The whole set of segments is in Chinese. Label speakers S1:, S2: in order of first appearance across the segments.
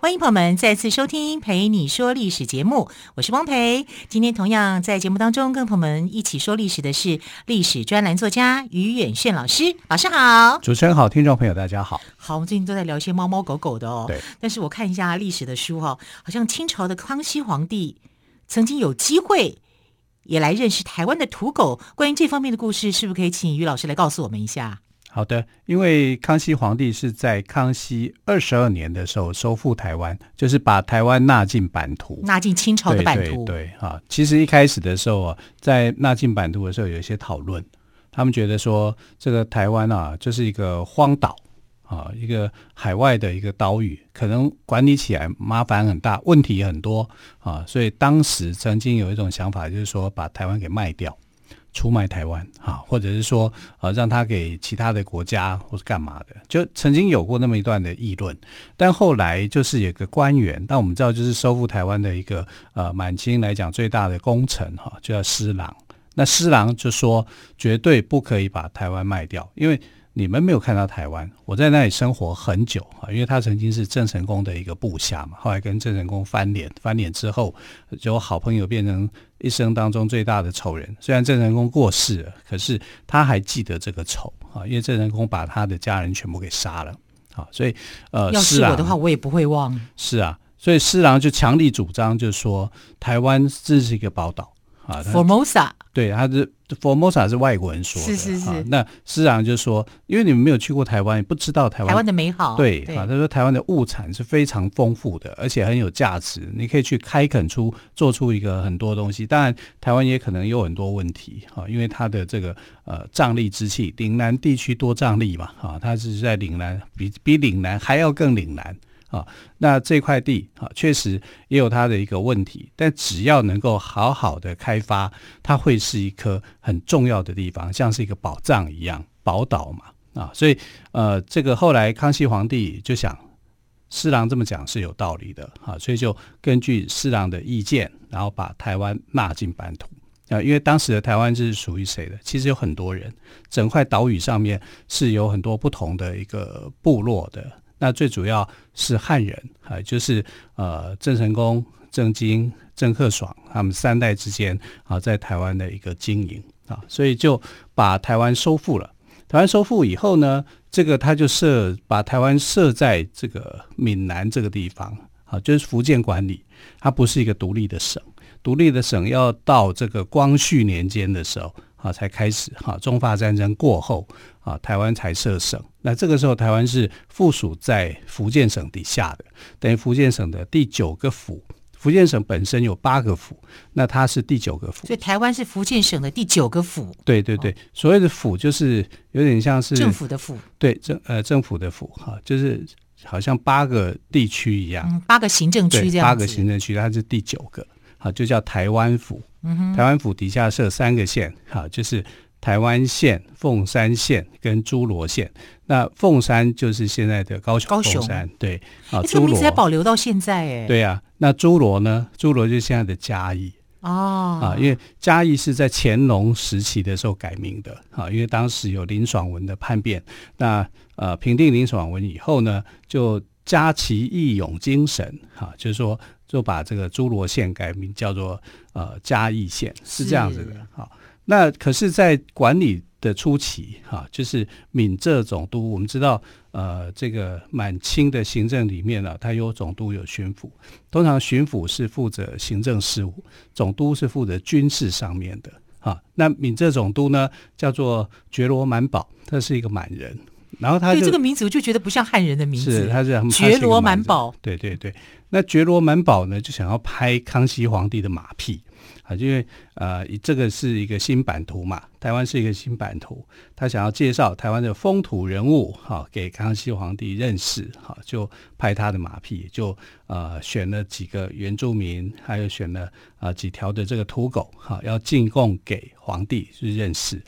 S1: 欢迎朋友们再次收听《陪你说历史》节目，我是汪培。今天同样在节目当中跟朋友们一起说历史的是历史专栏作家于远炫老师，老师好。
S2: 主持人好，听众朋友大家好。
S1: 好，我们最近都在聊一些猫猫狗狗的哦。
S2: 对。
S1: 但是我看一下历史的书哈、哦，好像清朝的康熙皇帝曾经有机会也来认识台湾的土狗。关于这方面的故事，是不是可以请于老师来告诉我们一下？
S2: 好的，因为康熙皇帝是在康熙二十二年的时候收复台湾，就是把台湾纳进版图，
S1: 纳进清朝的版图。
S2: 对对对，啊，其实一开始的时候啊，在纳进版图的时候有一些讨论，他们觉得说这个台湾啊，就是一个荒岛啊，一个海外的一个岛屿，可能管理起来麻烦很大，问题很多啊，所以当时曾经有一种想法，就是说把台湾给卖掉。出卖台湾啊，或者是说呃，让他给其他的国家或是干嘛的，就曾经有过那么一段的议论。但后来就是有个官员，但我们知道就是收复台湾的一个呃满清来讲最大的功臣哈，就叫施琅。那施琅就说绝对不可以把台湾卖掉，因为。你们没有看到台湾，我在那里生活很久啊，因为他曾经是郑成功的一个部下嘛，后来跟郑成功翻脸，翻脸之后就好朋友变成一生当中最大的仇人。虽然郑成功过世了，可是他还记得这个仇啊，因为郑成功把他的家人全部给杀了啊，所以呃，
S1: 要是我的话，我也不会忘。
S2: 是啊，所以施琅就强力主张，就是说台湾这是一个宝岛啊
S1: ，Formosa。
S2: 对，他是 Formosa 是外国人说的，
S1: 是是是。
S2: 啊、那施琅就说，因为你们没有去过台湾，也不知道台湾
S1: 台湾的美好。
S2: 对，对啊，他说台湾的物产是非常丰富的，而且很有价值，你可以去开垦出做出一个很多东西。当然，台湾也可能有很多问题啊，因为它的这个呃瘴疠之气，岭南地区多瘴疠嘛，啊，它是在岭南，比比岭南还要更岭南。啊，那这块地啊，确实也有它的一个问题，但只要能够好好的开发，它会是一颗很重要的地方，像是一个宝藏一样，宝岛嘛啊，所以呃，这个后来康熙皇帝就想，施琅这么讲是有道理的啊，所以就根据施琅的意见，然后把台湾纳进版图啊，因为当时的台湾是属于谁的？其实有很多人，整块岛屿上面是有很多不同的一个部落的。那最主要是汉人啊，就是呃郑成功、郑经、郑克爽他们三代之间啊，在台湾的一个经营啊，所以就把台湾收复了。台湾收复以后呢，这个他就设把台湾设在这个闽南这个地方啊，就是福建管理，它不是一个独立的省。独立的省要到这个光绪年间的时候。啊，才开始哈，中法战争过后啊，台湾才设省。那这个时候，台湾是附属在福建省底下的，等于福建省的第九个府。福建省本身有八个府，那它是第九个府。
S1: 所以台湾是福建省的第九个府。
S2: 对对对，所谓的府就是有点像是
S1: 政府的府。
S2: 对政呃政府的府哈，就是好像八个地区一样，
S1: 嗯，八个行政区这样。
S2: 八个行政区，它是第九个，好，就叫台湾府。嗯、台湾府底下设三个县，哈，就是台湾县、凤山县跟诸罗县。那凤山就是现在的高雄，高雄，对，啊，
S1: 这个名字还保留到现在，哎，
S2: 对呀、啊。那诸罗呢？诸罗就是现在的嘉义，
S1: 哦，
S2: 啊，因为嘉义是在乾隆时期的时候改名的，啊，因为当时有林爽文的叛变，那呃平定林爽文以后呢，就嘉其义勇精神，哈，就是说。就把这个诸罗县改名叫做呃嘉义县，是这样子的。好，那可是，在管理的初期，哈，就是闽浙总督。我们知道，呃，这个满清的行政里面呢，它有总督，有巡抚。通常巡抚是负责行政事务，总督是负责军事上面的。哈，那闽浙总督呢，叫做觉罗满宝，他是一个满人。然后他就
S1: 对这个名字，我就觉得不像汉人的名字。
S2: 是，他是
S1: 觉罗满宝。
S2: 对对对，那觉罗满保呢，就想要拍康熙皇帝的马屁。啊，因为呃，这个是一个新版图嘛，台湾是一个新版图，他想要介绍台湾的风土人物，哈，给康熙皇帝认识，哈，就拍他的马屁，就呃选了几个原住民，还有选了啊、呃、几条的这个土狗，哈，要进贡给皇帝去认识。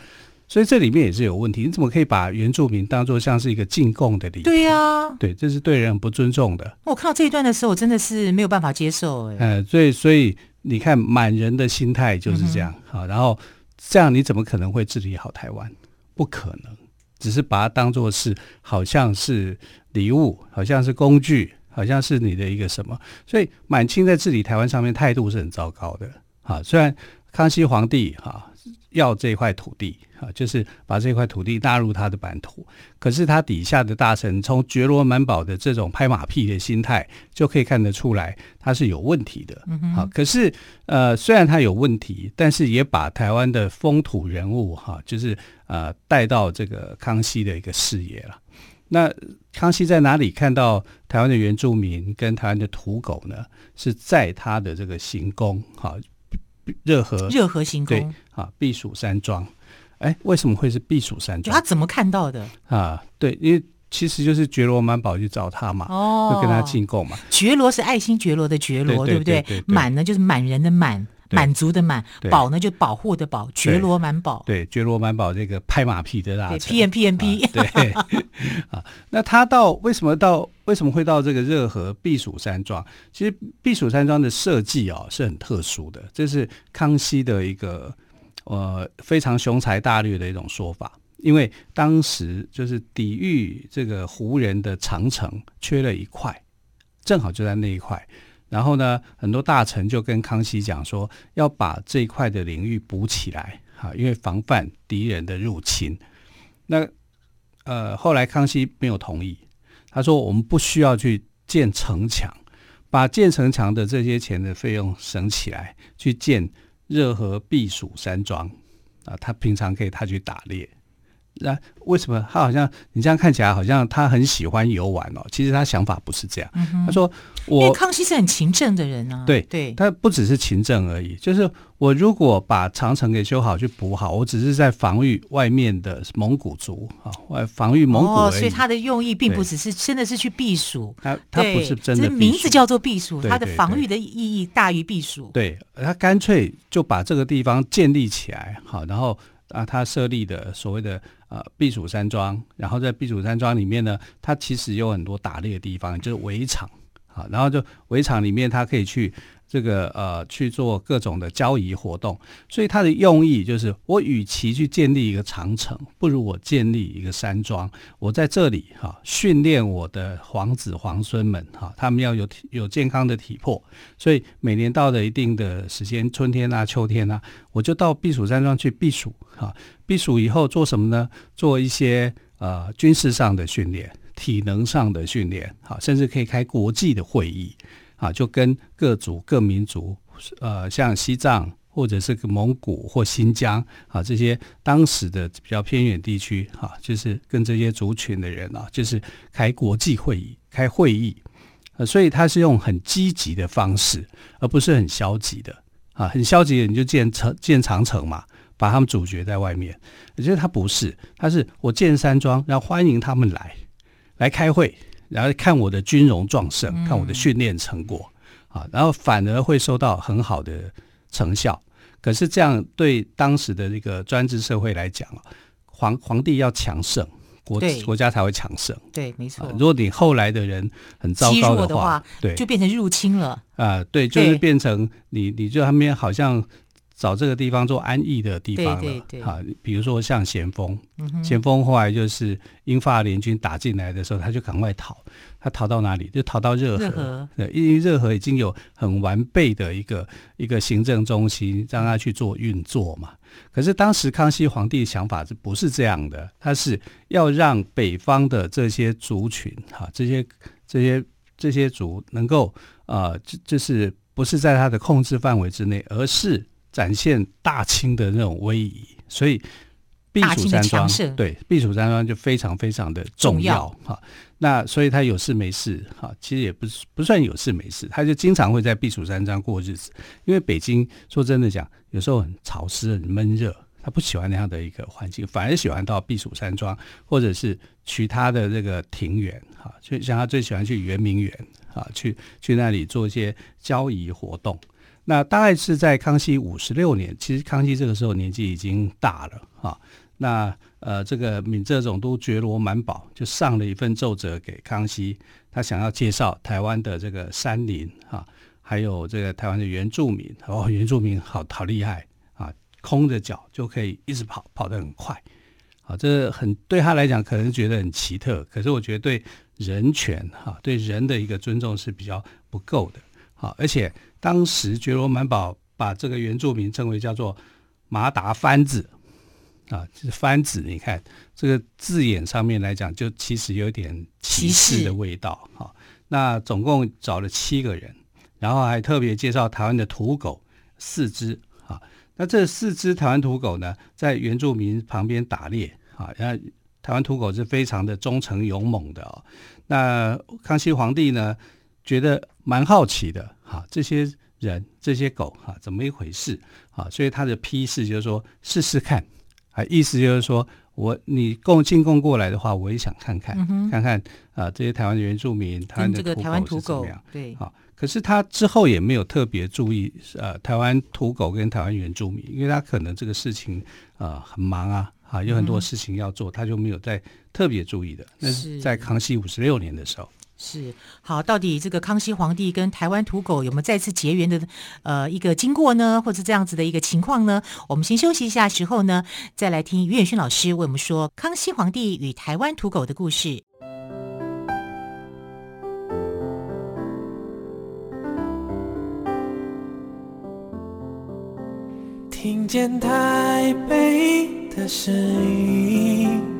S2: 所以这里面也是有问题，你怎么可以把原住民当做像是一个进贡的礼？
S1: 对呀、啊，
S2: 对，这是对人很不尊重的。
S1: 我看到这一段的时候，我真的是没有办法接受、欸。哎，
S2: 呃，所以所以你看满人的心态就是这样，好、嗯，然后这样你怎么可能会治理好台湾？不可能，只是把它当做是好像是礼物，好像是工具，好像是你的一个什么。所以满清在治理台湾上面态度是很糟糕的。好，虽然康熙皇帝哈。要这块土地啊，就是把这块土地纳入他的版图。可是他底下的大臣从觉罗满宝的这种拍马屁的心态，就可以看得出来他是有问题的。好、可是呃，虽然他有问题，但是也把台湾的风土人物哈，就是呃带到这个康熙的一个视野了。那康熙在哪里看到台湾的原住民跟台湾的土狗呢？是在他的这个行宫哈。热河
S1: 热河行宫
S2: 对啊，避暑山庄，哎，为什么会是避暑山庄？
S1: 他怎么看到的
S2: 啊？对，因为其实就是觉罗满宝去找他嘛，哦，就跟他进贡嘛。
S1: 觉罗是爱新觉罗的觉罗，对不对？满呢就是满人的满，满足的满，保呢就保护的保，觉罗满宝。
S2: 对，觉罗满宝这个拍马屁的大臣
S1: ，P M P M P。
S2: 对 啊，那他到为什么到为什么会到这个热河避暑山庄？其实避暑山庄的设计啊是很特殊的，这是康熙的一个呃非常雄才大略的一种说法。因为当时就是抵御这个胡人的长城缺了一块，正好就在那一块。然后呢，很多大臣就跟康熙讲说，要把这一块的领域补起来，哈，因为防范敌人的入侵。那呃，后来康熙没有同意，他说我们不需要去建城墙，把建城墙的这些钱的费用省起来，去建热河避暑山庄啊，他平常可以他去打猎。那为什么他好像你这样看起来好像他很喜欢游玩哦？其实他想法不是这样。嗯、他说我：“我
S1: 康熙是很勤政的人啊。
S2: 对”
S1: 对对，
S2: 他不只是勤政而已，就是我如果把长城给修好去补好，我只是在防御外面的蒙古族啊，外防御蒙古。哦，
S1: 所以他的用意并不只是真的是去避暑。
S2: 他他不是真的
S1: 名字叫做避暑，他的防御的意义大于避暑。
S2: 对，他干脆就把这个地方建立起来，好，然后。啊，他设立的所谓的呃避暑山庄，然后在避暑山庄里面呢，它其实有很多打猎的地方，就是围场。然后就围场里面，他可以去。这个呃去做各种的交易活动，所以他的用意就是，我与其去建立一个长城，不如我建立一个山庄。我在这里哈、训练我的皇子皇孙们哈、他们要有有健康的体魄，所以每年到了一定的时间，春天啊、秋天啊，我就到避暑山庄去避暑哈、啊。避暑以后做什么呢？做一些呃军事上的训练、体能上的训练，好、啊，甚至可以开国际的会议。啊，就跟各族各民族，呃，像西藏或者是蒙古或新疆啊这些当时的比较偏远地区，哈、啊，就是跟这些族群的人啊，就是开国际会议、开会议，所以他是用很积极的方式，而不是很消极的啊。很消极的你就建城建长城嘛，把他们阻绝在外面。我觉得他不是，他是我建山庄，然后欢迎他们来来开会。然后看我的军容壮盛，看我的训练成果，啊，然后反而会收到很好的成效。可是这样对当时的这个专制社会来讲，皇皇帝要强盛，国国家才会强盛。
S1: 对，没错。
S2: 如果你后来的人很糟糕的话，的话对，
S1: 就变成入侵了。
S2: 啊，对，就是变成你，你就他们好像。找这个地方做安逸的地方了，对对对，好，比如说像咸丰，咸丰后来就是英法联军打进来的时候，他就赶快逃，他逃到哪里？就逃到热河，热河对，因为热河已经有很完备的一个一个行政中心，让他去做运作嘛。可是当时康熙皇帝的想法是不是这样的？他是要让北方的这些族群，哈，这些这些这些族能够啊，就是不是在他的控制范围之内，而是。展现大清的那种威仪，所以避暑山庄，对，避暑山庄就非常非常的重要哈。那所以他有事没事哈，其实也不是不算有事没事，他就经常会在避暑山庄过日子。因为北京说真的讲，有时候很潮湿、很闷热，他不喜欢那样的一个环境，反而喜欢到避暑山庄，或者是其他的这个庭园哈，就像他最喜欢去圆明园啊，去去那里做一些交谊活动。那大概是在康熙五十六年，其实康熙这个时候年纪已经大了哈。那呃，这个闽浙总督觉罗满保就上了一份奏折给康熙，他想要介绍台湾的这个山林哈，还有这个台湾的原住民哦，原住民好好厉害啊，空着脚就可以一直跑，跑得很快，好，这很对他来讲可能觉得很奇特，可是我觉得对人权哈，对人的一个尊重是比较不够的，好，而且当时觉罗满堡把这个原住民称为叫做马达番子。啊，就是番子，你看这个字眼上面来讲，就其实有点歧视的味道。哈，那总共找了七个人，然后还特别介绍台湾的土狗四只。啊，那这四只台湾土狗呢，在原住民旁边打猎。啊，然后台湾土狗是非常的忠诚勇猛的哦。那康熙皇帝呢，觉得蛮好奇的。哈，这些人这些狗哈，怎么一回事？啊，所以他的批示就是说，试试看。啊，意思就是说，我你供进贡过来的话，我也想看看，嗯、看看啊、呃，这些台湾的原住民，他的土狗是怎么样？
S1: 对，
S2: 好，可是他之后也没有特别注意呃，台湾土狗跟台湾原住民，因为他可能这个事情啊、呃、很忙啊，啊有很多事情要做，嗯、他就没有再特别注意的。那是在康熙五十六年的时候。
S1: 是好，到底这个康熙皇帝跟台湾土狗有没有再次结缘的呃一个经过呢？或者这样子的一个情况呢？我们先休息一下，时候呢再来听于远勋老师为我们说康熙皇帝与台湾土狗的故事。
S3: 听见台北的声音。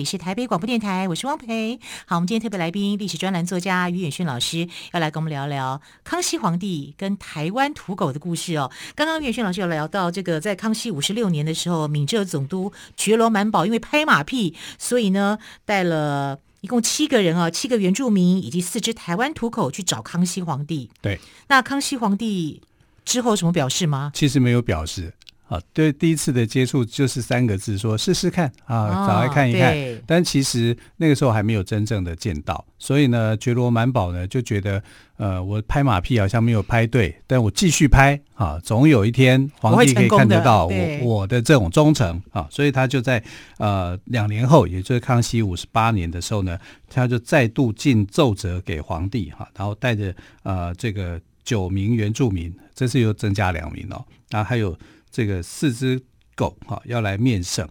S1: 里是台北广播电台，我是汪培。好，我们今天特别来宾，历史专栏作家于远逊老师要来跟我们聊聊康熙皇帝跟台湾土狗的故事哦。刚刚于远逊老师有聊到这个，在康熙五十六年的时候，闽浙总督觉罗满宝因为拍马屁，所以呢带了一共七个人啊，七个原住民以及四只台湾土狗去找康熙皇帝。
S2: 对，
S1: 那康熙皇帝之后有什么表示吗？
S2: 其实没有表示。啊，对，第一次的接触就是三个字，说试试看啊，找来看一看。哦、但其实那个时候还没有真正的见到，所以呢，觉罗满宝呢就觉得，呃，我拍马屁好像没有拍对，但我继续拍啊，总有一天皇帝可以看得到我我，我的这种忠诚啊，所以他就在呃两年后，也就是康熙五十八年的时候呢，他就再度进奏折给皇帝哈、啊，然后带着呃这个九名原住民，这次又增加两名哦，然后还有。这个四只狗哈要来面圣，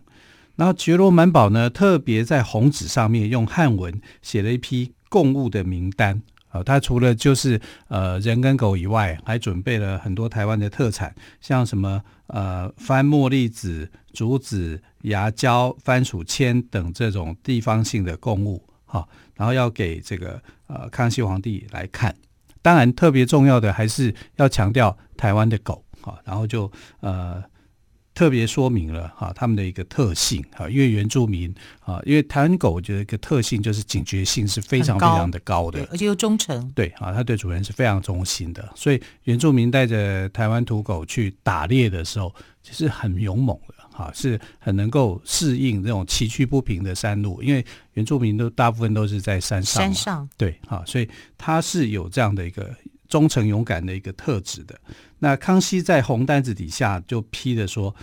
S2: 然后觉罗满宝呢特别在红纸上面用汉文写了一批贡物的名单啊，他除了就是呃人跟狗以外，还准备了很多台湾的特产，像什么呃番茉莉子、竹子、芽胶、番薯签等这种地方性的贡物哈，然后要给这个呃康熙皇帝来看，当然特别重要的还是要强调台湾的狗。好，然后就呃特别说明了哈他们的一个特性哈，因为原住民啊，因为台湾狗我觉得一个特性就是警觉性是非常非常的高的，
S1: 而且又忠诚。
S2: 对啊，它对主人是非常忠心的，所以原住民带着台湾土狗去打猎的时候，其实很勇猛的哈，是很能够适应这种崎岖不平的山路，因为原住民都大部分都是在山上，
S1: 山上
S2: 对哈，所以它是有这样的一个。忠诚勇敢的一个特质的，那康熙在红单子底下就批的说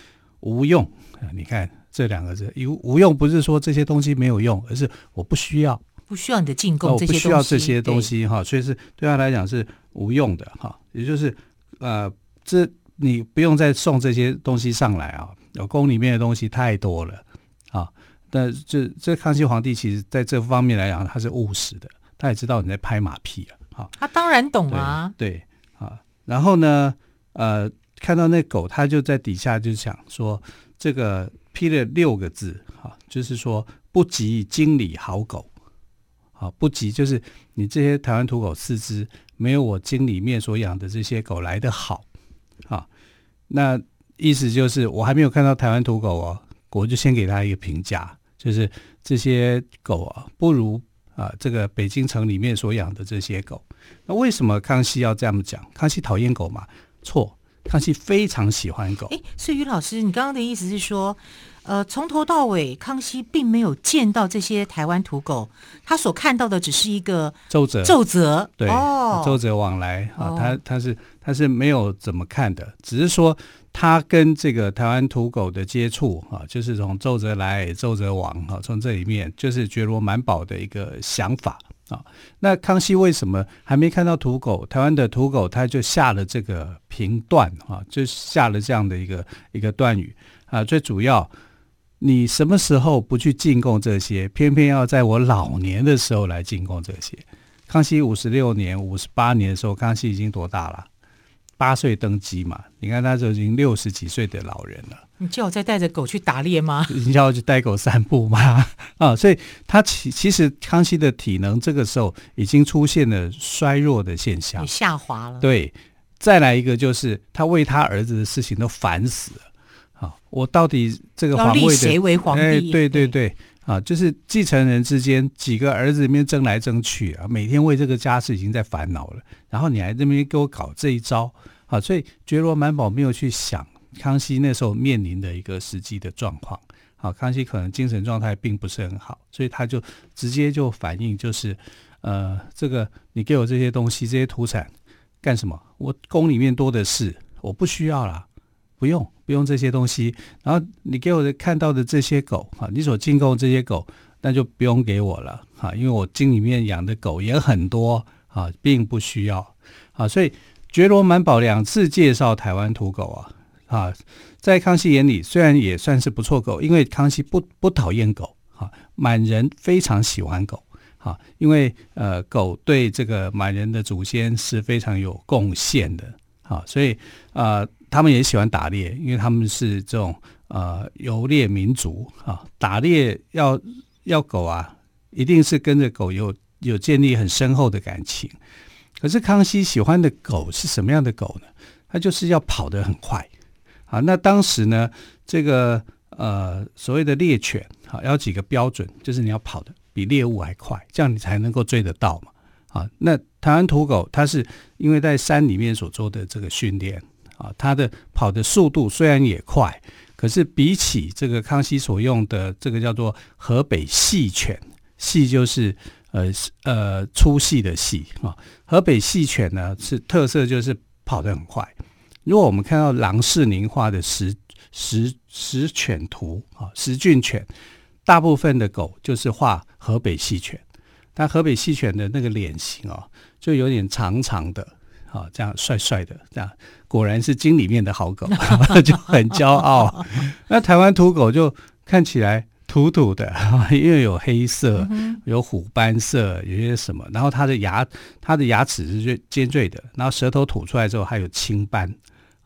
S2: 无用，你看这两个字，无无用不是说这些东西没有用，而是我不需要
S1: 不需要你的进贡这些东西，
S2: 不需要这些东西哈，所以是对他来讲是无用的哈。也就是呃，这你不用再送这些东西上来啊，有宫里面的东西太多了啊。但这这康熙皇帝其实在这方面来讲，他是务实的，他也知道你在拍马屁啊。哈，
S1: 他当然懂啊。
S2: 对啊，然后呢，呃，看到那狗，他就在底下就想说，这个批了六个字哈，就是说不及经理好狗。好，不及就是你这些台湾土狗四肢，没有我经里面所养的这些狗来的好。啊，那意思就是我还没有看到台湾土狗哦，我就先给他一个评价，就是这些狗啊，不如。啊，这个北京城里面所养的这些狗，那为什么康熙要这样讲？康熙讨厌狗吗？错，康熙非常喜欢狗。
S1: 哎，所以于老师，你刚刚的意思是说，呃，从头到尾，康熙并没有见到这些台湾土狗，他所看到的只是一个
S2: 奏折，
S1: 奏折，
S2: 对，
S1: 哦、
S2: 奏折往来啊，他他是他是没有怎么看的，只是说。他跟这个台湾土狗的接触啊，就是从奏折来奏折往啊，从这里面就是觉罗满宝的一个想法啊。那康熙为什么还没看到土狗？台湾的土狗他就下了这个评断啊，就下了这样的一个一个断语啊。最主要，你什么时候不去进贡这些，偏偏要在我老年的时候来进贡这些？康熙五十六年、五十八年的时候，康熙已经多大了？八岁登基嘛，你看他就已经六十几岁的老人了。
S1: 你叫我再带着狗去打猎吗？
S2: 你叫我去带狗散步吗？啊，所以他其其实康熙的体能这个时候已经出现了衰弱的现象，
S1: 下滑了。
S2: 对，再来一个就是他为他儿子的事情都烦死了。啊，我到底这个皇位的
S1: 谁为皇帝？
S2: 哎，对对对。啊，就是继承人之间几个儿子里面争来争去啊，每天为这个家事已经在烦恼了，然后你还这边给我搞这一招啊，所以觉罗满宝没有去想康熙那时候面临的一个实际的状况。好，康熙可能精神状态并不是很好，所以他就直接就反映就是，呃，这个你给我这些东西这些土产干什么？我宫里面多的是，我不需要了。不用，不用这些东西。然后你给我的看到的这些狗，哈，你所进贡这些狗，那就不用给我了，哈，因为我京里面养的狗也很多，啊，并不需要，啊，所以觉罗满宝两次介绍台湾土狗啊，啊，在康熙眼里虽然也算是不错狗，因为康熙不不讨厌狗，哈，满人非常喜欢狗，哈，因为呃，狗对这个满人的祖先是非常有贡献的，啊，所以啊。他们也喜欢打猎，因为他们是这种呃游猎民族啊。打猎要要狗啊，一定是跟着狗有有建立很深厚的感情。可是康熙喜欢的狗是什么样的狗呢？他就是要跑得很快啊。那当时呢，这个呃所谓的猎犬啊，要几个标准，就是你要跑得比猎物还快，这样你才能够追得到嘛。啊，那台湾土狗它是因为在山里面所做的这个训练。啊，它的跑的速度虽然也快，可是比起这个康熙所用的这个叫做河北细犬，细就是呃呃粗细的细啊。河北细犬呢是特色就是跑得很快。如果我们看到郎世宁画的十十十犬图啊，十骏犬，大部分的狗就是画河北细犬，但河北细犬的那个脸型啊，就有点长长的。啊，这样帅帅的，这样果然是京里面的好狗，就很骄傲。那台湾土狗就看起来土土的，因为有黑色，有虎斑色，有些什么。然后它的牙，它的牙齿是尖锐的，然后舌头吐出来之后还有青斑，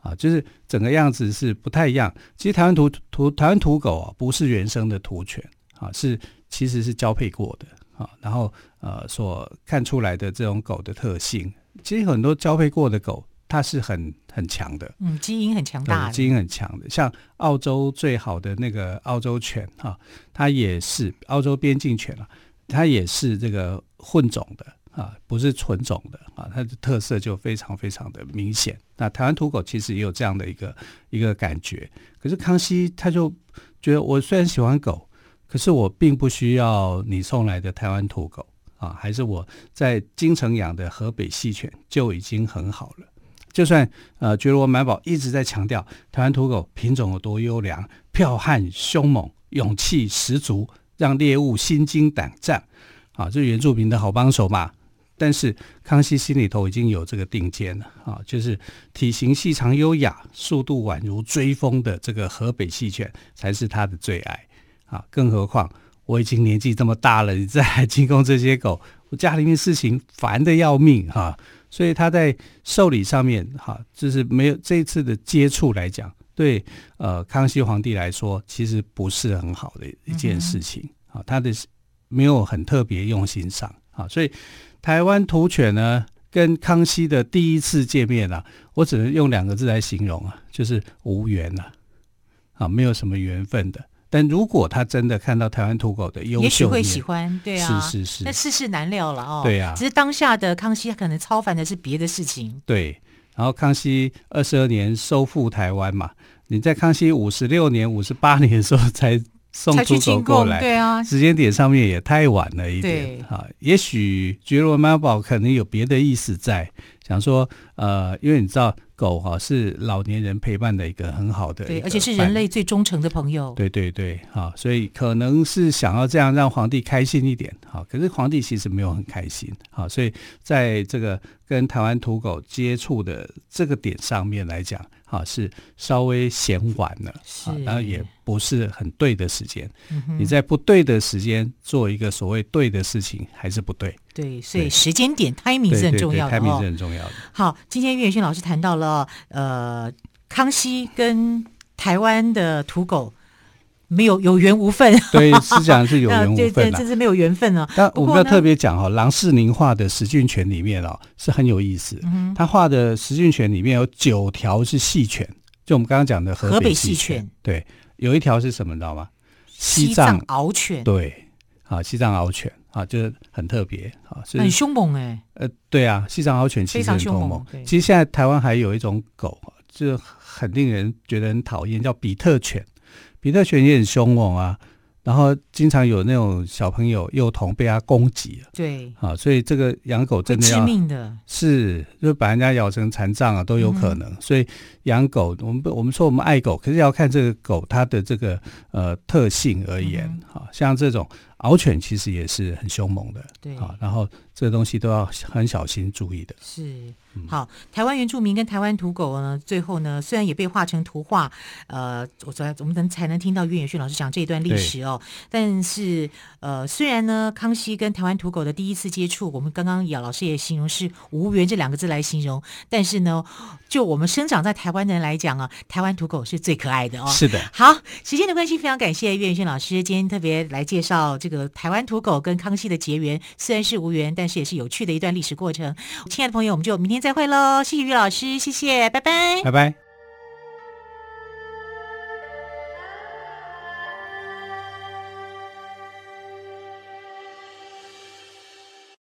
S2: 啊，就是整个样子是不太一样。其实台湾土土台湾土狗啊，不是原生的土犬啊，是其实是交配过的啊。然后呃，所看出来的这种狗的特性。其实很多交配过的狗，它是很很强的，
S1: 嗯，基因很强大，
S2: 基因很强的。像澳洲最好的那个澳洲犬哈，它也是澳洲边境犬啊，它也是这个混种的啊，不是纯种的啊，它的特色就非常非常的明显。那台湾土狗其实也有这样的一个一个感觉，可是康熙他就觉得，我虽然喜欢狗，可是我并不需要你送来的台湾土狗。啊，还是我在京城养的河北细犬就已经很好了。就算呃，觉罗满宝一直在强调台湾土狗品种有多优良，剽悍凶猛，勇气十足，让猎物心惊胆战啊，这原住民的好帮手嘛。但是康熙心里头已经有这个定见了啊，就是体型细长优雅、速度宛如追风的这个河北细犬才是他的最爱啊！更何况我已经年纪这么大了，你再来进贡这些狗，我家里面事情烦得要命啊！所以他在寿礼上面哈，就是没有这一次的接触来讲，对呃康熙皇帝来说，其实不是很好的一件事情啊，他的没有很特别用心上啊，所以。台湾土犬呢，跟康熙的第一次见面啊，我只能用两个字来形容啊，就是无缘了，啊，没有什么缘分的。但如果他真的看到台湾土狗的优秀，也许
S1: 会喜欢，对啊，
S2: 是是是，
S1: 那世事难料了哦，
S2: 对啊，
S1: 只是当下的康熙可能超凡的是别的事情，
S2: 对。然后康熙二十二年收复台湾嘛，你在康熙五十六年、五十八年的时候才。送土狗过来，
S1: 对啊，
S2: 时间点上面也太晚了一点哈。也许觉罗猫宝可能有别的意思在，想说呃，因为你知道狗哈是老年人陪伴的一个很好的，
S1: 对，而且是人类最忠诚的朋友。
S2: 对对对，哈，所以可能是想要这样让皇帝开心一点，哈。可是皇帝其实没有很开心，哈。所以在这个跟台湾土狗接触的这个点上面来讲。啊，是稍微嫌晚了，啊，然后也不是很对的时间。嗯、你在不对的时间做一个所谓对的事情，还是不对。
S1: 对，所以时间点 timing 是很重要的。
S2: timing 是很重要的。
S1: 好，今天岳远轩老师谈到了呃，康熙跟台湾的土狗。没有有缘无分，
S2: 对，是讲是有 缘无分，
S1: 对，这是没有缘分啊。
S2: 但我们要特别讲哈，郎世宁画的石俊犬里面哦，是很有意思。嗯、他画的石俊犬里面有九条是细犬，就我们刚刚讲的河北细犬。对，有一条是什么，你知道吗？西藏
S1: 獒犬。
S2: 对，啊，西藏獒犬啊，就是很特别啊，
S1: 很凶猛哎、
S2: 欸。呃，对啊，西藏獒犬其实很凶猛。其实现在台湾还有一种狗，就很令人觉得很讨厌，叫比特犬。比特犬也很凶猛啊，然后经常有那种小朋友幼童被它攻击了。
S1: 对，
S2: 啊，所以这个养狗真的要
S1: 致命的，
S2: 是就把人家咬成残障啊都有可能。嗯、所以养狗，我们我们说我们爱狗，可是要看这个狗它的这个呃特性而言。啊、嗯，像这种獒犬其实也是很凶猛的。
S1: 对，
S2: 啊，然后这个东西都要很小心注意的。
S1: 是。好，台湾原住民跟台湾土狗呢，最后呢，虽然也被画成图画，呃，我才我们能才能听到岳远逊老师讲这一段历史哦。但是，呃，虽然呢，康熙跟台湾土狗的第一次接触，我们刚刚姚老师也形容是无缘这两个字来形容，但是呢，就我们生长在台湾的人来讲啊，台湾土狗是最可爱的哦。
S2: 是的。
S1: 好，时间的关系，非常感谢岳远逊老师今天特别来介绍这个台湾土狗跟康熙的结缘，虽然是无缘，但是也是有趣的一段历史过程。亲爱的朋友，我们就明天。再会喽，谢谢于老师，谢谢，拜拜，
S2: 拜拜。